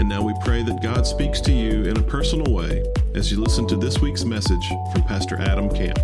And now we pray that God speaks to you in a personal way as you listen to this week's message from Pastor Adam Camp.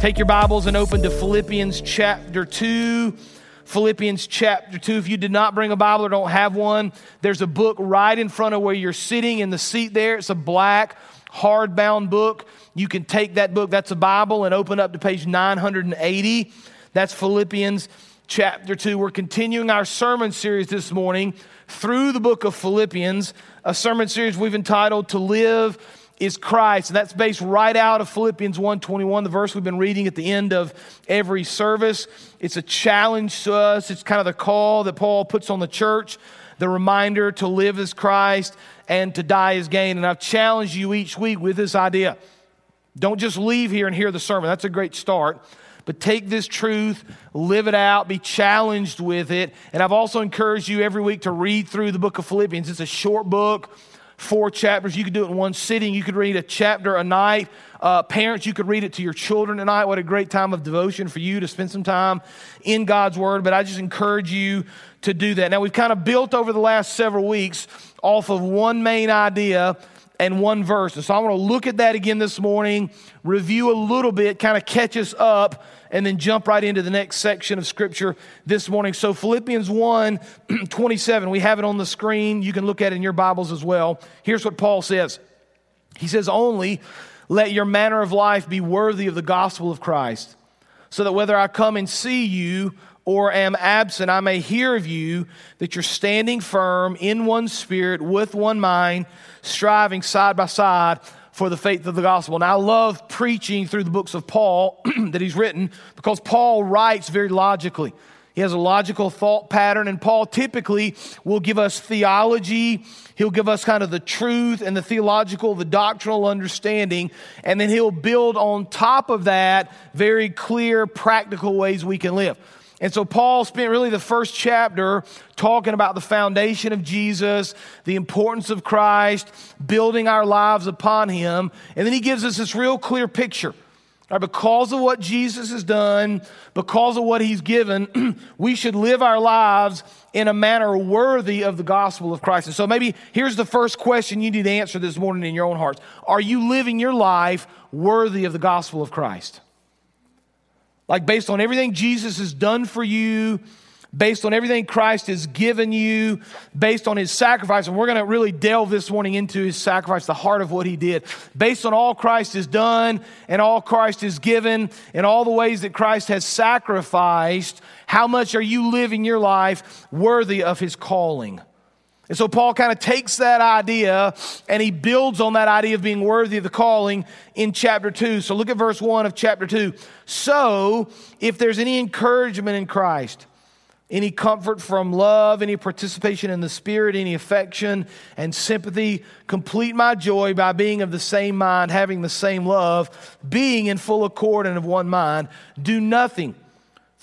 Take your Bibles and open to Philippians chapter 2. Philippians chapter 2. If you did not bring a Bible or don't have one, there's a book right in front of where you're sitting in the seat there. It's a black, hardbound book. You can take that book, that's a Bible, and open up to page 980. That's Philippians chapter 2. We're continuing our sermon series this morning through the book of Philippians, a sermon series we've entitled To Live is Christ. And that's based right out of Philippians 1:21, the verse we've been reading at the end of every service. It's a challenge to us. It's kind of the call that Paul puts on the church, the reminder to live as Christ and to die as gain. And I've challenged you each week with this idea. Don't just leave here and hear the sermon. That's a great start. But take this truth, live it out, be challenged with it. And I've also encouraged you every week to read through the book of Philippians. It's a short book, four chapters. You could do it in one sitting. You could read a chapter a night. Uh, parents, you could read it to your children tonight. What a great time of devotion for you to spend some time in God's Word. But I just encourage you to do that. Now, we've kind of built over the last several weeks off of one main idea and one verse. And so I want to look at that again this morning, review a little bit, kind of catch us up, and then jump right into the next section of scripture this morning. So Philippians 1 27, we have it on the screen. You can look at it in your Bibles as well. Here's what Paul says He says, Only let your manner of life be worthy of the gospel of Christ, so that whether I come and see you or am absent, I may hear of you that you're standing firm in one spirit, with one mind, striving side by side for the faith of the gospel. And I love preaching through the books of Paul that he's written because Paul writes very logically. He has a logical thought pattern, and Paul typically will give us theology. He'll give us kind of the truth and the theological, the doctrinal understanding, and then he'll build on top of that very clear, practical ways we can live. And so Paul spent really the first chapter talking about the foundation of Jesus, the importance of Christ, building our lives upon him. And then he gives us this real clear picture. Right, because of what Jesus has done, because of what he's given, we should live our lives in a manner worthy of the gospel of Christ. And so maybe here's the first question you need to answer this morning in your own hearts. Are you living your life worthy of the gospel of Christ? Like, based on everything Jesus has done for you, based on everything Christ has given you, based on his sacrifice. And we're going to really delve this morning into his sacrifice, the heart of what he did. Based on all Christ has done and all Christ has given and all the ways that Christ has sacrificed, how much are you living your life worthy of his calling? And so Paul kind of takes that idea and he builds on that idea of being worthy of the calling in chapter 2. So look at verse 1 of chapter 2. So, if there's any encouragement in Christ, any comfort from love, any participation in the Spirit, any affection and sympathy, complete my joy by being of the same mind, having the same love, being in full accord and of one mind. Do nothing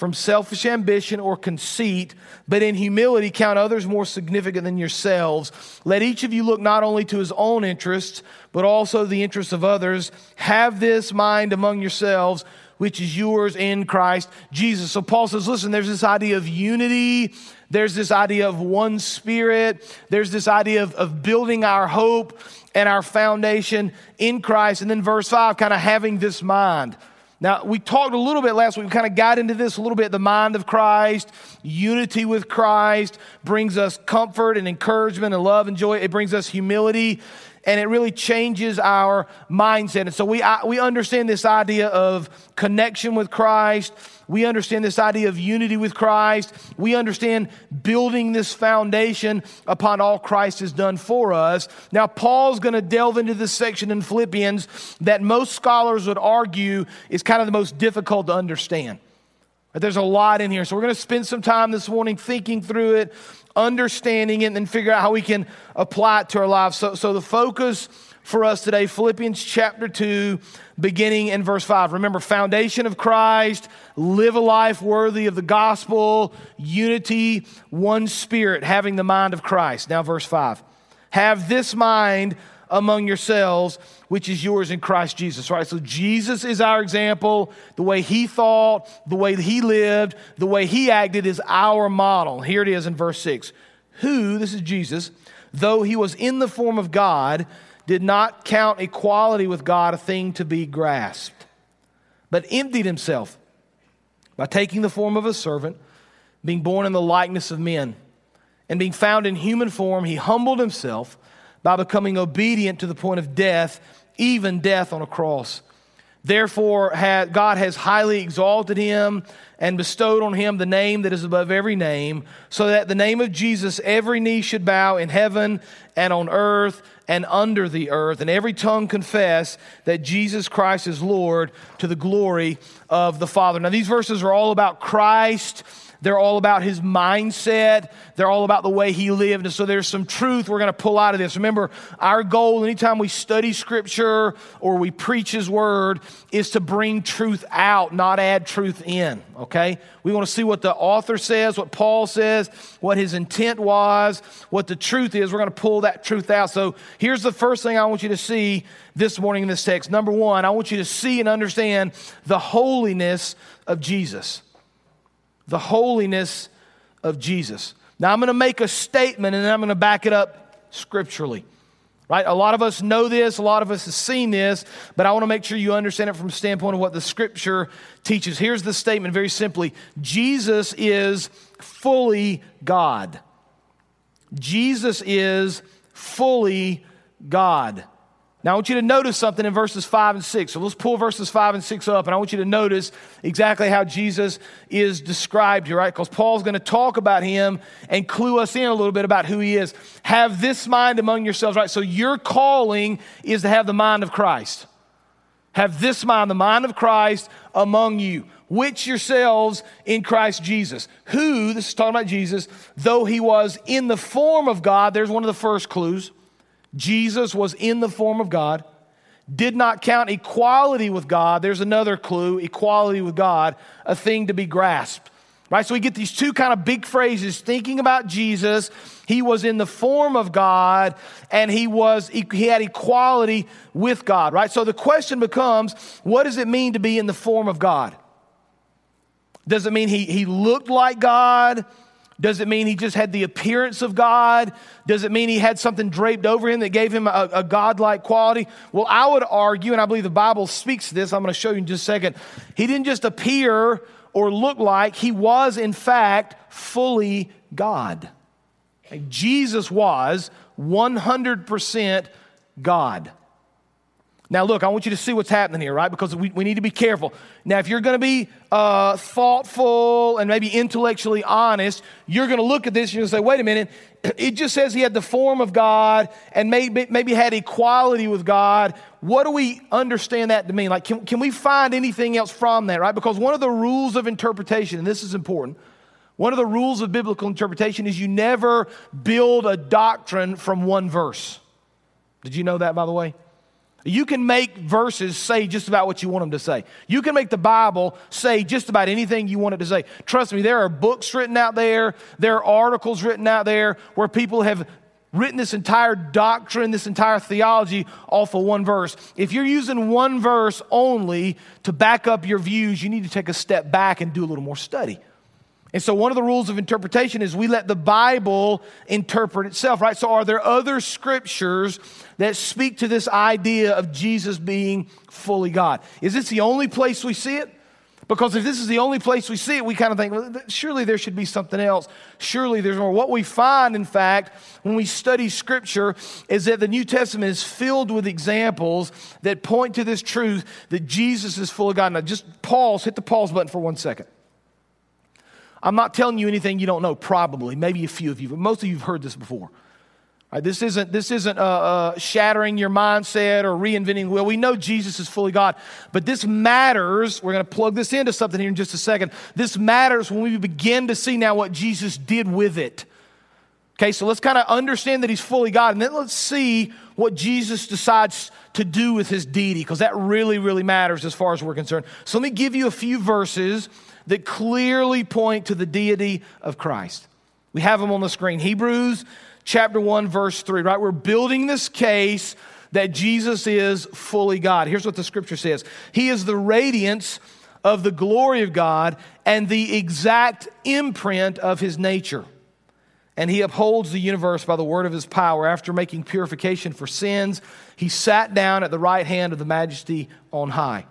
from selfish ambition or conceit, but in humility count others more significant than yourselves. Let each of you look not only to his own interests, but also the interests of others. Have this mind among yourselves, which is yours in Christ Jesus. So Paul says, listen, there's this idea of unity. There's this idea of one spirit. There's this idea of, of building our hope and our foundation in Christ. And then verse 5, kind of having this mind. Now, we talked a little bit last week, we kind of got into this a little bit. The mind of Christ, unity with Christ brings us comfort and encouragement and love and joy. It brings us humility and it really changes our mindset. And so we, we understand this idea of connection with Christ. We understand this idea of unity with Christ. We understand building this foundation upon all Christ has done for us. Now, Paul's going to delve into this section in Philippians that most scholars would argue is kind of the most difficult to understand. There's a lot in here. So we're going to spend some time this morning thinking through it, understanding it, and then figure out how we can apply it to our lives. So, so the focus for us today Philippians chapter 2, beginning in verse 5. Remember, foundation of Christ, live a life worthy of the gospel, unity, one spirit, having the mind of Christ. Now, verse 5. Have this mind among yourselves, which is yours in Christ Jesus. Right? So Jesus is our example. The way he thought, the way he lived, the way he acted is our model. Here it is in verse 6. Who, this is Jesus, though he was in the form of God, did not count equality with God a thing to be grasped, but emptied himself by taking the form of a servant, being born in the likeness of men. And being found in human form, he humbled himself by becoming obedient to the point of death, even death on a cross. Therefore, God has highly exalted him and bestowed on him the name that is above every name, so that the name of Jesus every knee should bow in heaven and on earth and under the earth, and every tongue confess that Jesus Christ is Lord to the glory of the Father. Now, these verses are all about Christ they're all about his mindset. They're all about the way he lived. And so there's some truth we're going to pull out of this. Remember, our goal anytime we study scripture or we preach his word is to bring truth out, not add truth in. Okay? We want to see what the author says, what Paul says, what his intent was, what the truth is. We're going to pull that truth out. So here's the first thing I want you to see this morning in this text. Number one, I want you to see and understand the holiness of Jesus the holiness of Jesus. Now, I'm going to make a statement and then I'm going to back it up scripturally. Right? A lot of us know this, a lot of us have seen this, but I want to make sure you understand it from the standpoint of what the scripture teaches. Here's the statement very simply Jesus is fully God. Jesus is fully God. Now, I want you to notice something in verses 5 and 6. So let's pull verses 5 and 6 up, and I want you to notice exactly how Jesus is described here, right? Because Paul's going to talk about him and clue us in a little bit about who he is. Have this mind among yourselves, right? So your calling is to have the mind of Christ. Have this mind, the mind of Christ among you, which yourselves in Christ Jesus. Who, this is talking about Jesus, though he was in the form of God, there's one of the first clues Jesus was in the form of God, did not count equality with God. There's another clue equality with God, a thing to be grasped. Right? So we get these two kind of big phrases thinking about Jesus. He was in the form of God and he was he had equality with God, right? So the question becomes, what does it mean to be in the form of God? Does it mean he, he looked like God? Does it mean he just had the appearance of God? Does it mean he had something draped over him that gave him a, a godlike quality? Well, I would argue, and I believe the Bible speaks to this, I'm going to show you in just a second. He didn't just appear or look like, he was, in fact, fully God. Jesus was 100% God. Now, look, I want you to see what's happening here, right? Because we, we need to be careful. Now, if you're going to be uh, thoughtful and maybe intellectually honest, you're going to look at this and you're going to say, wait a minute, it just says he had the form of God and maybe, maybe had equality with God. What do we understand that to mean? Like, can, can we find anything else from that, right? Because one of the rules of interpretation, and this is important, one of the rules of biblical interpretation is you never build a doctrine from one verse. Did you know that, by the way? You can make verses say just about what you want them to say. You can make the Bible say just about anything you want it to say. Trust me, there are books written out there, there are articles written out there where people have written this entire doctrine, this entire theology off of one verse. If you're using one verse only to back up your views, you need to take a step back and do a little more study. And so, one of the rules of interpretation is we let the Bible interpret itself, right? So, are there other scriptures that speak to this idea of Jesus being fully God? Is this the only place we see it? Because if this is the only place we see it, we kind of think, well, surely there should be something else. Surely there's more. What we find, in fact, when we study Scripture, is that the New Testament is filled with examples that point to this truth that Jesus is full of God. Now, just pause, hit the pause button for one second. I'm not telling you anything you don't know, probably, maybe a few of you, but most of you have heard this before. Right, this isn't, this isn't uh, uh, shattering your mindset or reinventing the wheel. We know Jesus is fully God, but this matters. We're going to plug this into something here in just a second. This matters when we begin to see now what Jesus did with it. Okay, so let's kind of understand that he's fully God, and then let's see what Jesus decides to do with his deity, because that really, really matters as far as we're concerned. So let me give you a few verses that clearly point to the deity of Christ. We have them on the screen. Hebrews chapter 1, verse 3, right? We're building this case that Jesus is fully God. Here's what the scripture says He is the radiance of the glory of God and the exact imprint of his nature. And he upholds the universe by the word of his power. After making purification for sins, he sat down at the right hand of the majesty on high.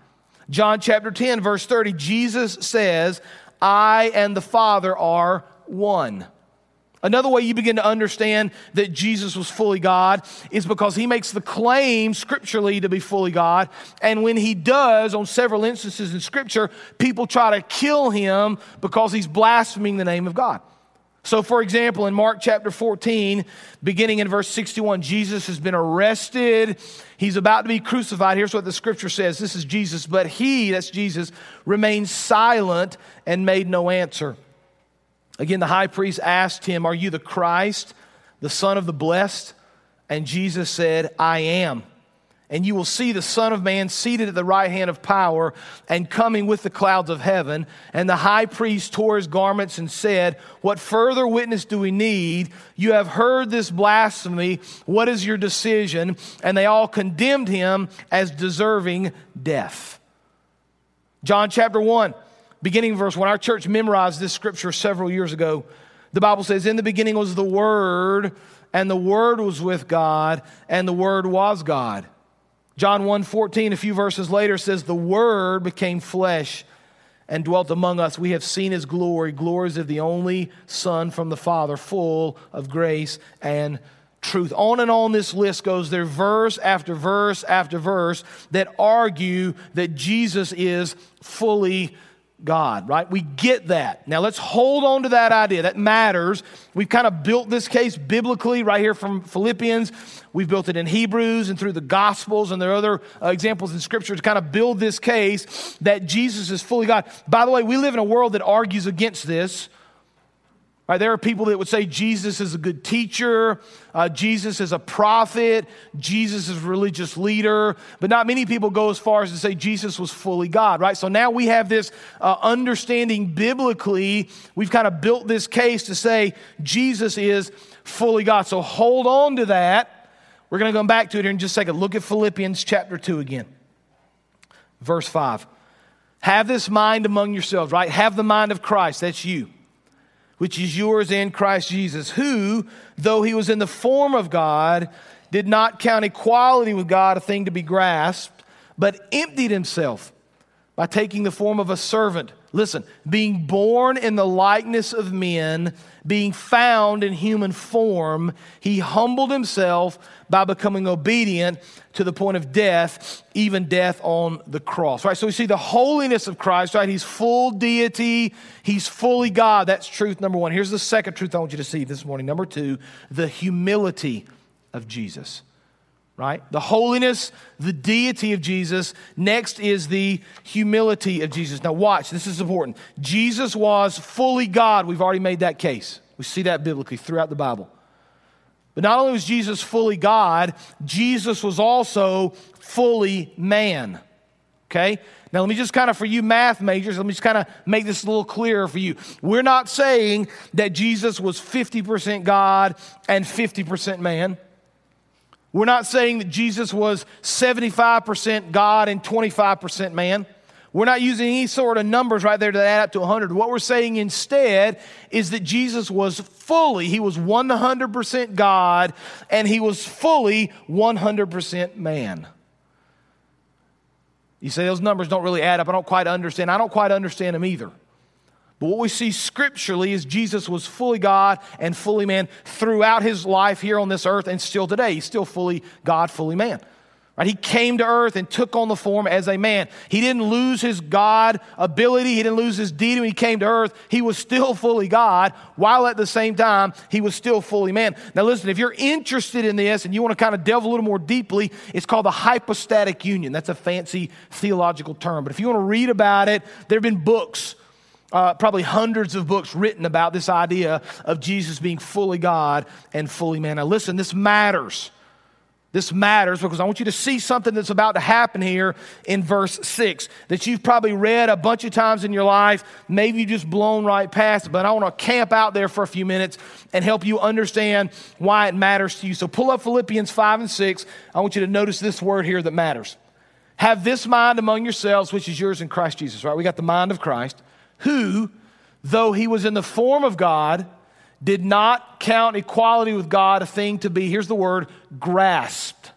John chapter 10, verse 30, Jesus says, I and the Father are one. Another way you begin to understand that Jesus was fully God is because he makes the claim scripturally to be fully God. And when he does, on several instances in scripture, people try to kill him because he's blaspheming the name of God. So, for example, in Mark chapter 14, beginning in verse 61, Jesus has been arrested. He's about to be crucified. Here's what the scripture says this is Jesus, but he, that's Jesus, remained silent and made no answer. Again, the high priest asked him, Are you the Christ, the Son of the Blessed? And Jesus said, I am. And you will see the Son of Man seated at the right hand of power and coming with the clouds of heaven. And the high priest tore his garments and said, What further witness do we need? You have heard this blasphemy. What is your decision? And they all condemned him as deserving death. John chapter 1 beginning verse 1. Our church memorized this scripture several years ago. The Bible says, In the beginning was the Word, and the Word was with God, and the Word was God. John 1 14, a few verses later, says, The Word became flesh and dwelt among us. We have seen his glory, glories of the only Son from the Father, full of grace and truth. On and on this list goes there, verse after verse after verse, that argue that Jesus is fully God, right? We get that. Now let's hold on to that idea. That matters. We've kind of built this case biblically right here from Philippians. We've built it in Hebrews and through the Gospels, and there are other uh, examples in Scripture to kind of build this case that Jesus is fully God. By the way, we live in a world that argues against this. Right, there are people that would say Jesus is a good teacher, uh, Jesus is a prophet, Jesus is a religious leader, but not many people go as far as to say Jesus was fully God, right? So now we have this uh, understanding biblically. We've kind of built this case to say Jesus is fully God. So hold on to that. We're going to come back to it here in just a second. Look at Philippians chapter 2 again, verse 5. Have this mind among yourselves, right? Have the mind of Christ. That's you which is yours in Christ Jesus, who, though he was in the form of God, did not count equality with God a thing to be grasped, but emptied himself by taking the form of a servant. Listen, being born in the likeness of men, being found in human form, he humbled himself by becoming obedient to the point of death, even death on the cross. Right? So we see the holiness of Christ, right? He's full deity, he's fully God. That's truth number one. Here's the second truth I want you to see this morning. Number two, the humility of Jesus right? The holiness, the deity of Jesus. Next is the humility of Jesus. Now, watch, this is important. Jesus was fully God. We've already made that case. We see that biblically throughout the Bible. But not only was Jesus fully God, Jesus was also fully man. Okay? Now, let me just kind of, for you math majors, let me just kind of make this a little clearer for you. We're not saying that Jesus was 50% God and 50% man. We're not saying that Jesus was 75% God and 25% man. We're not using any sort of numbers right there to add up to 100. What we're saying instead is that Jesus was fully, he was 100% God and he was fully 100% man. You say those numbers don't really add up. I don't quite understand. I don't quite understand them either. But what we see scripturally is Jesus was fully God and fully man throughout his life here on this earth and still today. He's still fully God, fully man. Right? He came to earth and took on the form as a man. He didn't lose his God ability. He didn't lose his deity when he came to earth. He was still fully God, while at the same time, he was still fully man. Now, listen, if you're interested in this and you want to kind of delve a little more deeply, it's called the hypostatic union. That's a fancy theological term. But if you want to read about it, there have been books uh, probably hundreds of books written about this idea of Jesus being fully God and fully man. Now, listen, this matters. This matters because I want you to see something that's about to happen here in verse 6 that you've probably read a bunch of times in your life. Maybe you just blown right past but I want to camp out there for a few minutes and help you understand why it matters to you. So pull up Philippians 5 and 6. I want you to notice this word here that matters. Have this mind among yourselves, which is yours in Christ Jesus, right? We got the mind of Christ, who, though he was in the form of God, did not count equality with God a thing to be, here's the word, grasped.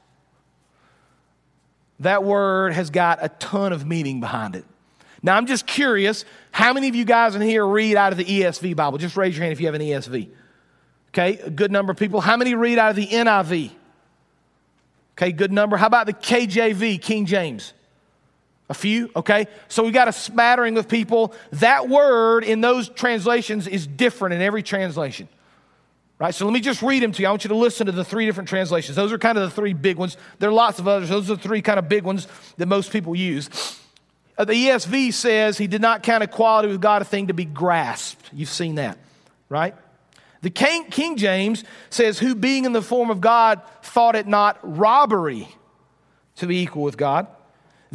That word has got a ton of meaning behind it. Now, I'm just curious how many of you guys in here read out of the ESV Bible? Just raise your hand if you have an ESV. Okay, a good number of people. How many read out of the NIV? Okay, good number. How about the KJV, King James? A few, okay? So we got a smattering of people. That word in those translations is different in every translation. Right? So let me just read them to you. I want you to listen to the three different translations. Those are kind of the three big ones. There are lots of others. Those are the three kind of big ones that most people use. Uh, the ESV says he did not count equality with God a thing to be grasped. You've seen that, right? The King, King James says, who being in the form of God thought it not robbery to be equal with God.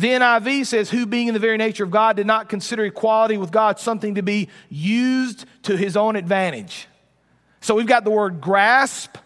The NIV says, who being in the very nature of God did not consider equality with God something to be used to his own advantage. So we've got the word grasp,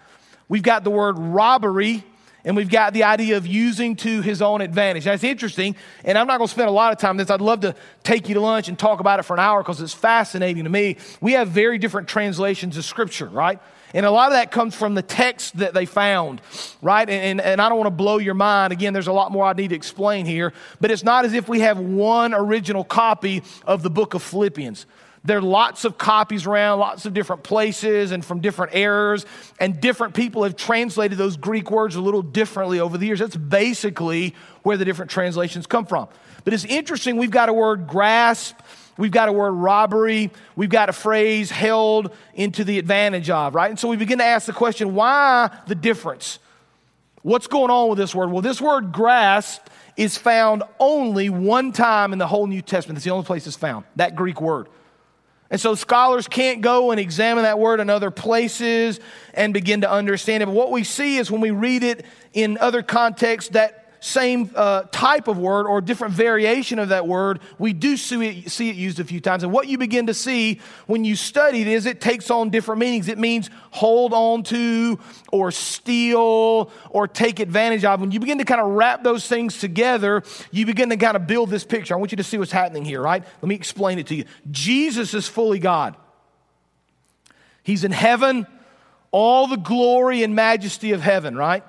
we've got the word robbery, and we've got the idea of using to his own advantage. That's interesting, and I'm not going to spend a lot of time on this. I'd love to take you to lunch and talk about it for an hour because it's fascinating to me. We have very different translations of Scripture, right? And a lot of that comes from the text that they found, right? And, and, and, I don't want to blow your mind. Again, there's a lot more I need to explain here, but it's not as if we have one original copy of the book of Philippians. There are lots of copies around, lots of different places and from different errors, and different people have translated those Greek words a little differently over the years. That's basically where the different translations come from. But it's interesting, we've got a word grasp We've got a word robbery. We've got a phrase held into the advantage of, right? And so we begin to ask the question why the difference? What's going on with this word? Well, this word grasp is found only one time in the whole New Testament. It's the only place it's found, that Greek word. And so scholars can't go and examine that word in other places and begin to understand it. But what we see is when we read it in other contexts, that same uh, type of word or different variation of that word, we do see it, see it used a few times. And what you begin to see when you study it is it takes on different meanings. It means hold on to or steal or take advantage of. When you begin to kind of wrap those things together, you begin to kind of build this picture. I want you to see what's happening here, right? Let me explain it to you. Jesus is fully God. He's in heaven, all the glory and majesty of heaven, right?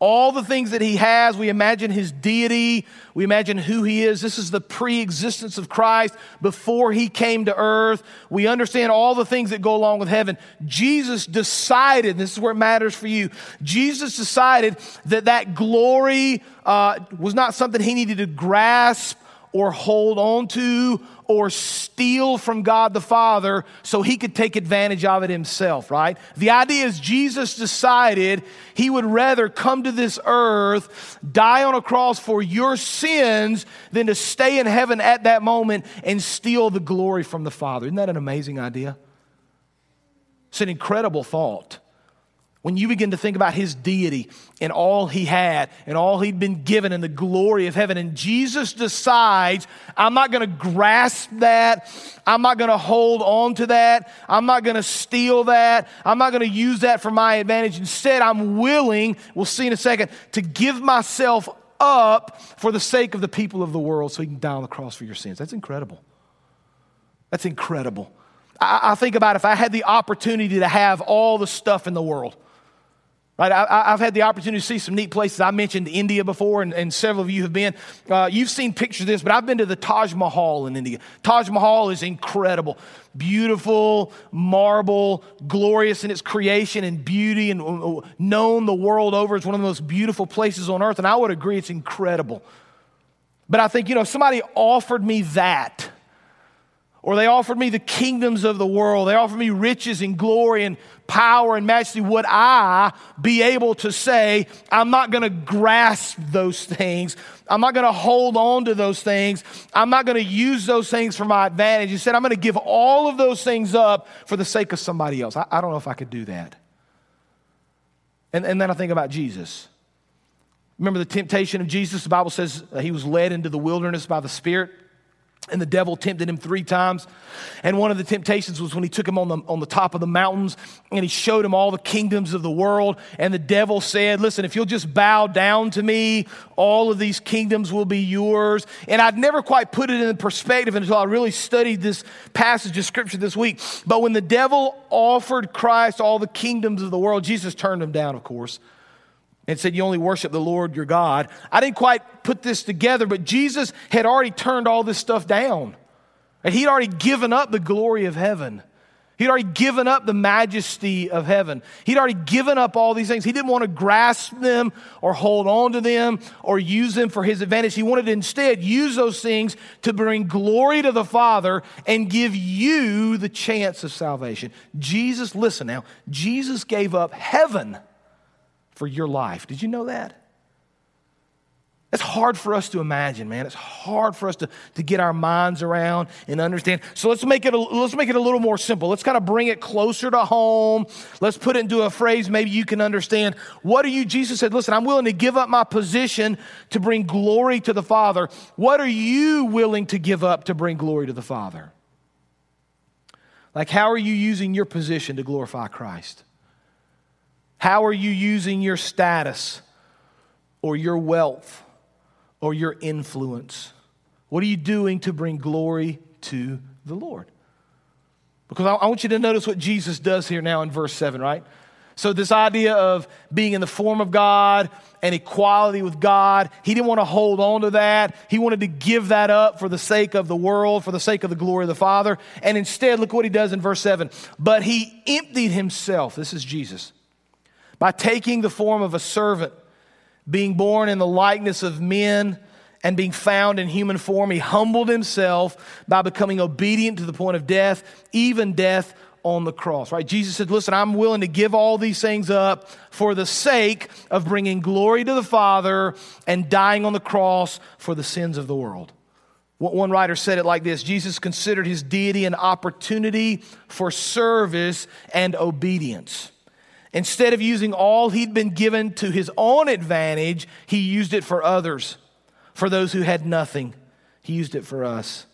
All the things that he has. We imagine his deity. We imagine who he is. This is the pre existence of Christ before he came to earth. We understand all the things that go along with heaven. Jesus decided, this is where it matters for you. Jesus decided that that glory uh, was not something he needed to grasp or hold on to or steal from God the Father so he could take advantage of it himself, right? The idea is Jesus decided he would rather come to this earth, die on a cross for your sins, than to stay in heaven at that moment and steal the glory from the Father. Isn't that an amazing idea? It's an incredible thought. When you begin to think about his deity and all he had and all he'd been given and the glory of heaven, and Jesus decides, I'm not going to grasp that. I'm not going to hold on to that. I'm not going to steal that. I'm not going to use that for my advantage. Instead, I'm willing, we'll see in a second, to give myself up for the sake of the people of the world so he can die on the cross for your sins. That's incredible. That's incredible. I, I think about if I had the opportunity to have all the stuff in the world. Right, I, have had the opportunity to see some neat places. I mentioned India before, and, and several of you have been. Uh, you've seen pictures of this, but I've been to the Taj Mahal in India. Taj Mahal is incredible, beautiful, marble, glorious in its creation and beauty, and uh, known the world over as one of the most beautiful places on earth. And I would agree, it's incredible. But I think, you know, if somebody offered me that, Or they offered me the kingdoms of the world. They offered me riches and glory and power and majesty. Would I be able to say, I'm not going to grasp those things? I'm not going to hold on to those things. I'm not going to use those things for my advantage. He said, I'm going to give all of those things up for the sake of somebody else. I, I don't know if I could do that. And, and then I think about Jesus. Remember the temptation of Jesus? The Bible says he was led into the wilderness by the Spirit. And the devil tempted him three times. And one of the temptations was when he took him on the, on the top of the mountains and he showed him all the kingdoms of the world. And the devil said, Listen, if you'll just bow down to me, all of these kingdoms will be yours. And I'd never quite put it in perspective until I really studied this passage of scripture this week. But when the devil offered Christ all the kingdoms of the world, Jesus turned him down, of course and said, You only worship the Lord your God. I didn't quite put this together, but Jesus had already turned all this stuff down. And he'd already given up the glory of heaven. He'd already given up the majesty of heaven. He'd already given up all these things. He didn't want to grasp them or hold on to them or use them for his advantage. He wanted to instead use those things to bring glory to the Father and give you the chance of salvation. Jesus, listen now, Jesus gave up heaven for your life. Did you know that? It's hard for us to imagine, man. It's hard for us to, to get our minds around and understand. So let's make, it a, let's make it a little more simple. Let's kind of bring it closer to home. Let's put it into a phrase maybe you can understand. What are you, Jesus said, listen, I'm willing to give up my position to bring glory to the Father. What are you willing to give up to bring glory to the Father? Like, how are you using your position to glorify Christ? How are you using your status or your wealth or your influence? What are you doing to bring glory to the Lord? Because I, want you to notice what Jesus does here now in verse 7, right? So, this idea of being in the form of God and equality with God, he didn't want to hold on to that. He wanted to give that up for the sake of the world, for the sake of the glory of the Father. And instead, look what he does in verse 7. But he emptied himself. This is Jesus by taking the form of a servant, being born in the likeness of men, and being found in human form, he humbled himself by becoming obedient to the point of death, even death on the cross, right? Jesus said, Listen, I'm willing to give all these things up for the sake of bringing glory to the Father and dying on the cross for the sins of the world. One writer said it like this Jesus considered his deity an opportunity for service and obedience. Instead of using all he'd been given to his own advantage, he used it for others, for those who had nothing. He used it for us.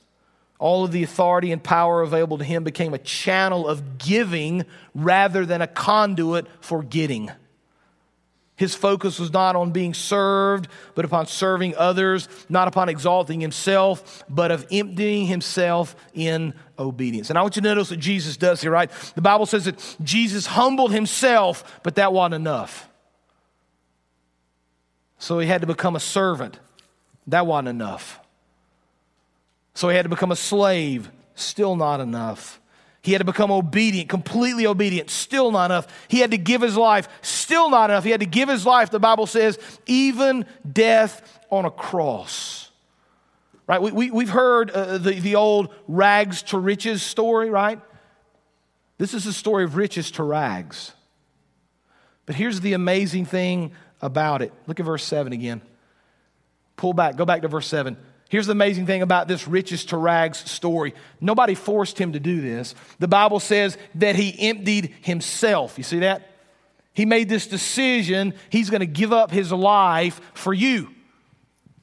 All of the authority and power available to him became a channel of giving rather than a conduit for getting. His focus was not on being served, but upon serving others, not upon exalting himself, but of emptying himself in obedience. And I want you to notice what Jesus does here, right? The Bible says that Jesus humbled himself, but that wasn't enough. So he had to become a servant. That wasn't enough. So he had to become a slave. Still not enough. He had to become obedient, completely obedient, still not enough. He had to give his life, still not enough. He had to give his life, the Bible says, even death on a cross. Right? We, we, we've heard uh, the, the old rags to riches story, right? This is the story of riches to rags. But here's the amazing thing about it. Look at verse 7 again. Pull back, go back to verse 7. Here's the amazing thing about this riches to rags story. Nobody forced him to do this. The Bible says that he emptied himself. You see that? He made this decision. He's going to give up his life for you.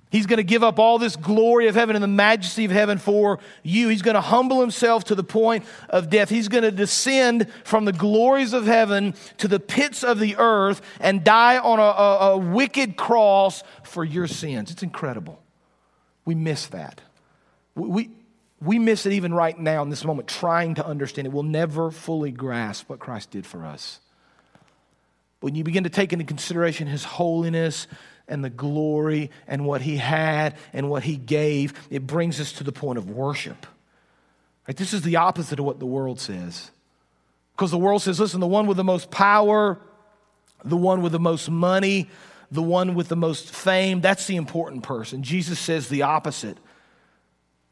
He's going to give up all this glory of heaven and the majesty of heaven for you. He's going to humble himself to the point of death. He's going to descend from the glories of heaven to the pits of the earth and die on a, a, a wicked cross for your sins. It's incredible. We miss that. We, we miss it even right now in this moment, trying to understand it. We'll never fully grasp what Christ did for us. When you begin to take into consideration his holiness and the glory and what he had and what he gave, it brings us to the point of worship. Right? This is the opposite of what the world says. Because the world says, listen, the one with the most power, the one with the most money, the one with the most fame, that's the important person. Jesus says the opposite.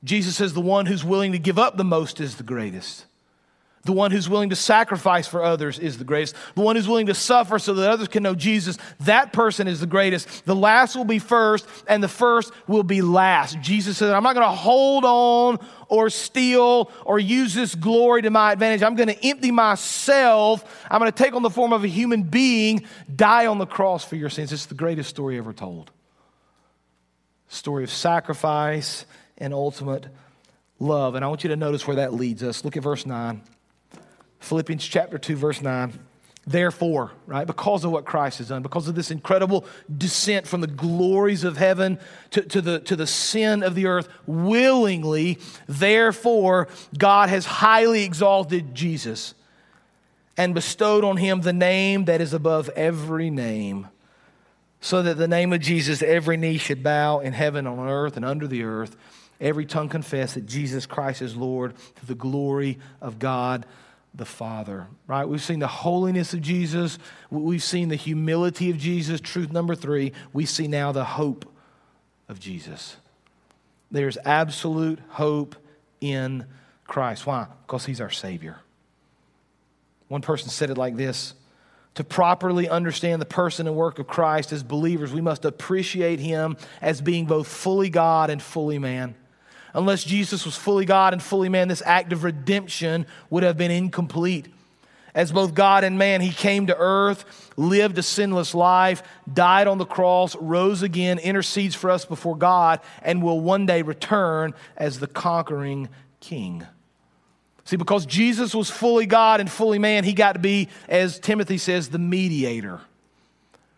Jesus says the one who's willing to give up the most is the greatest. The one who's willing to sacrifice for others is the greatest. The one who's willing to suffer so that others can know Jesus, that person is the greatest. The last will be first, and the first will be last. Jesus said, I'm not going to hold on or steal or use this glory to my advantage. I'm going to empty myself. I'm going to take on the form of a human being, die on the cross for your sins. It's the greatest story ever told. Story of sacrifice and ultimate love. And I want you to notice where that leads us. Look at verse 9. Philippians chapter 2, verse 9. Therefore, right, because of what Christ has done, because of this incredible descent from the glories of heaven to, to, the, to the sin of the earth, willingly, therefore, God has highly exalted Jesus and bestowed on him the name that is above every name, so that the name of Jesus, every knee should bow in heaven, on earth, and under the earth, every tongue confess that Jesus Christ is Lord to the glory of God the Father, right? We've seen the holiness of Jesus. We've seen the humility of Jesus. Truth number three, we see now the hope of Jesus. There's absolute hope in Christ. Why? Because he's our Savior. One person said it like this To properly understand the person and work of Christ as believers, we must appreciate him as being both fully God and fully man. Unless Jesus was fully God and fully man, this act of redemption would have been incomplete. As both God and man, he came to earth, lived a sinless life, died on the cross, rose again, intercedes for us before God, and will one day return as the conquering king. See, because Jesus was fully God and fully man, he got to be, as Timothy says, the mediator.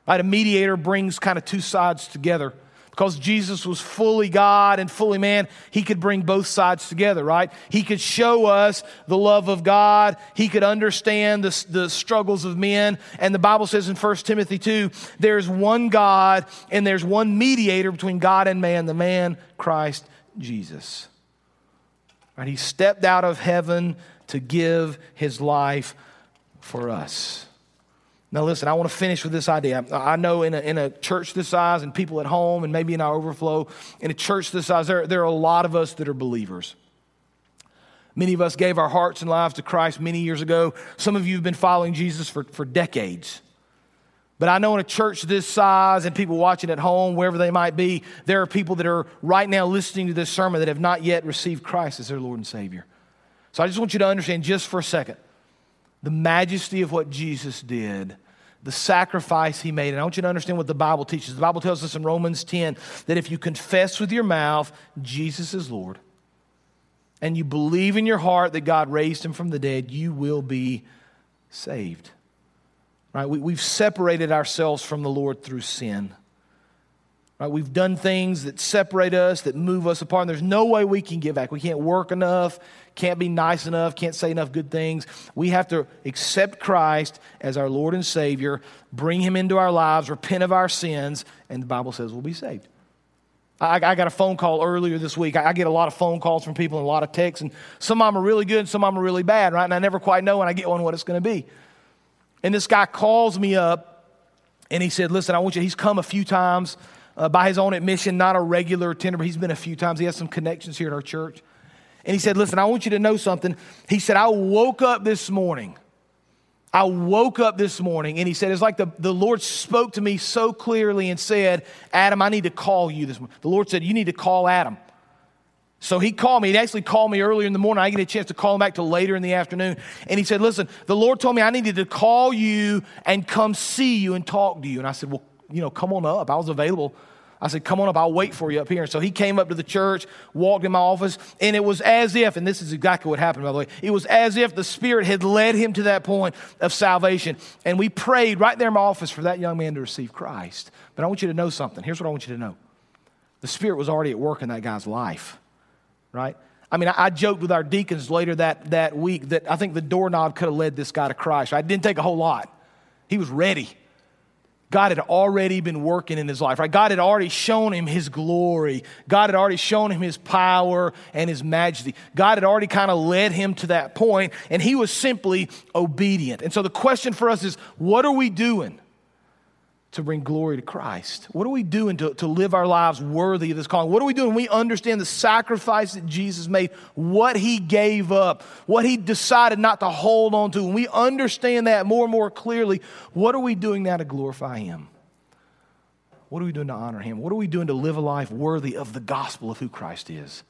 Right? A mediator brings kind of two sides together. Because Jesus was fully God and fully man, he could bring both sides together, right? He could show us the love of God. He could understand the, the struggles of men. And the Bible says in 1 Timothy 2 there's one God and there's one mediator between God and man, the man, Christ Jesus. Right? He stepped out of heaven to give his life for us. Now, listen, I want to finish with this idea. I know in a, in a church this size and people at home and maybe in our overflow, in a church this size, there, there are a lot of us that are believers. Many of us gave our hearts and lives to Christ many years ago. Some of you have been following Jesus for, for decades. But I know in a church this size and people watching at home, wherever they might be, there are people that are right now listening to this sermon that have not yet received Christ as their Lord and Savior. So I just want you to understand just for a second the majesty of what Jesus did the sacrifice he made. And I want you to understand what the Bible teaches. The Bible tells us in Romans 10 that if you confess with your mouth Jesus is Lord and you believe in your heart that God raised him from the dead, you will be saved. Right? We, we've separated ourselves from the Lord through sin. Right? We've done things that separate us, that move us apart. And there's no way we can give back. We can't work enough, can't be nice enough, can't say enough good things. We have to accept Christ as our Lord and Savior, bring Him into our lives, repent of our sins, and the Bible says we'll be saved. I, I got a phone call earlier this week. I, I get a lot of phone calls from people and a lot of texts, and some of them are really good and some of them are really bad, right? And I never quite know when I get one what it's going to be. And this guy calls me up and he said, Listen, I want you, he's come a few times uh, by his own admission, not a regular attender, but he's been a few times. He has some connections here at our church. And he said, Listen, I want you to know something. He said, I woke up this morning. I woke up this morning and he said, It's like the, the Lord spoke to me so clearly and said, Adam, I need to call you this morning. The Lord said, You need to call Adam. So he called me. He actually called me earlier in the morning. I get a chance to call him back till later in the afternoon. And he said, Listen, the Lord told me I needed to call you and come see you and talk to you. And I said, Well, you know, come on up. I was available. I said, Come on up, I'll wait for you up here. And so he came up to the church, walked in my office, and it was as if, and this is exactly what happened, by the way, it was as if the Spirit had led him to that point of salvation. And we prayed right there in my office for that young man to receive Christ. But I want you to know something. Here's what I want you to know the Spirit was already at work in that guy's life, right? I mean, I, joked with our deacons later that, that week that I think the doorknob could have led this guy to Christ. Right? It didn't take a whole lot, he was ready. God had already been working in his life, right? God had already shown him his glory. God had already shown him his power and his majesty. God had already kind of led him to that point, and he was simply obedient. And so the question for us is what are we doing to bring glory to Christ? What are we doing to, to live our lives worthy of this calling? What are we doing when we understand the sacrifice that Jesus made, what he gave up, what he decided not to hold on to? When we understand that more and more clearly, what are we doing now to glorify him? What are we doing to honor him? What are we doing to live a life worthy of the gospel of who Christ is?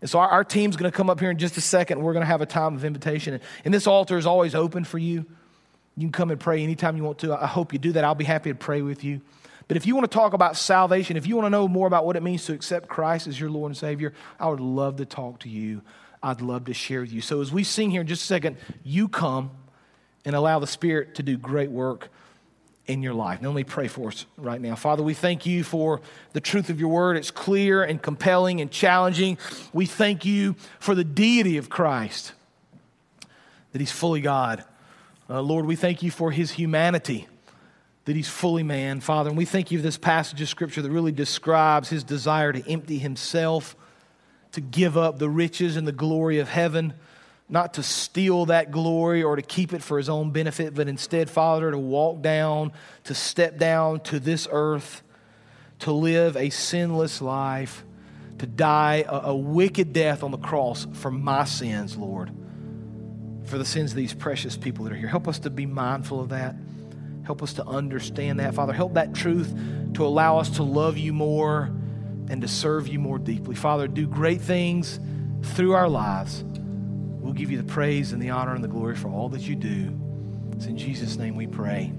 And so our, our team's going to come up here in just a second. We're going to have a time of invitation. And this altar is always open for you. You can come and pray anytime you want to. I hope you do that. I'll be happy to pray with you. But if you want to talk about salvation, if you want to know more about what it means to accept Christ as your Lord and Savior, I would love to talk to you. I'd love to share with you. So as we sing here in just a second, you come and allow the Spirit to do great work in your life. Now, let me pray for us right now. Father, we thank you for the truth of your word. It's clear and compelling and challenging. We thank you for the deity of Christ, that he's fully God uh, Lord, we thank you for his humanity, that he's fully man, Father. And we thank you for this passage of scripture that really describes his desire to empty himself, to give up the riches and the glory of heaven, not to steal that glory or to keep it for his own benefit, but instead, Father, to walk down, to step down to this earth, to live a sinless life, to die a, a wicked death on the cross for my sins, Lord for the sins of these precious people that are here. Help us to be mindful of that. Help us to understand that. Father, help that truth to allow us to love you more and to serve you more deeply. Father, do great things through our lives. We'll give you the praise and the honor and the glory for all that you do. It's in Jesus' name we pray.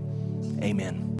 Amen.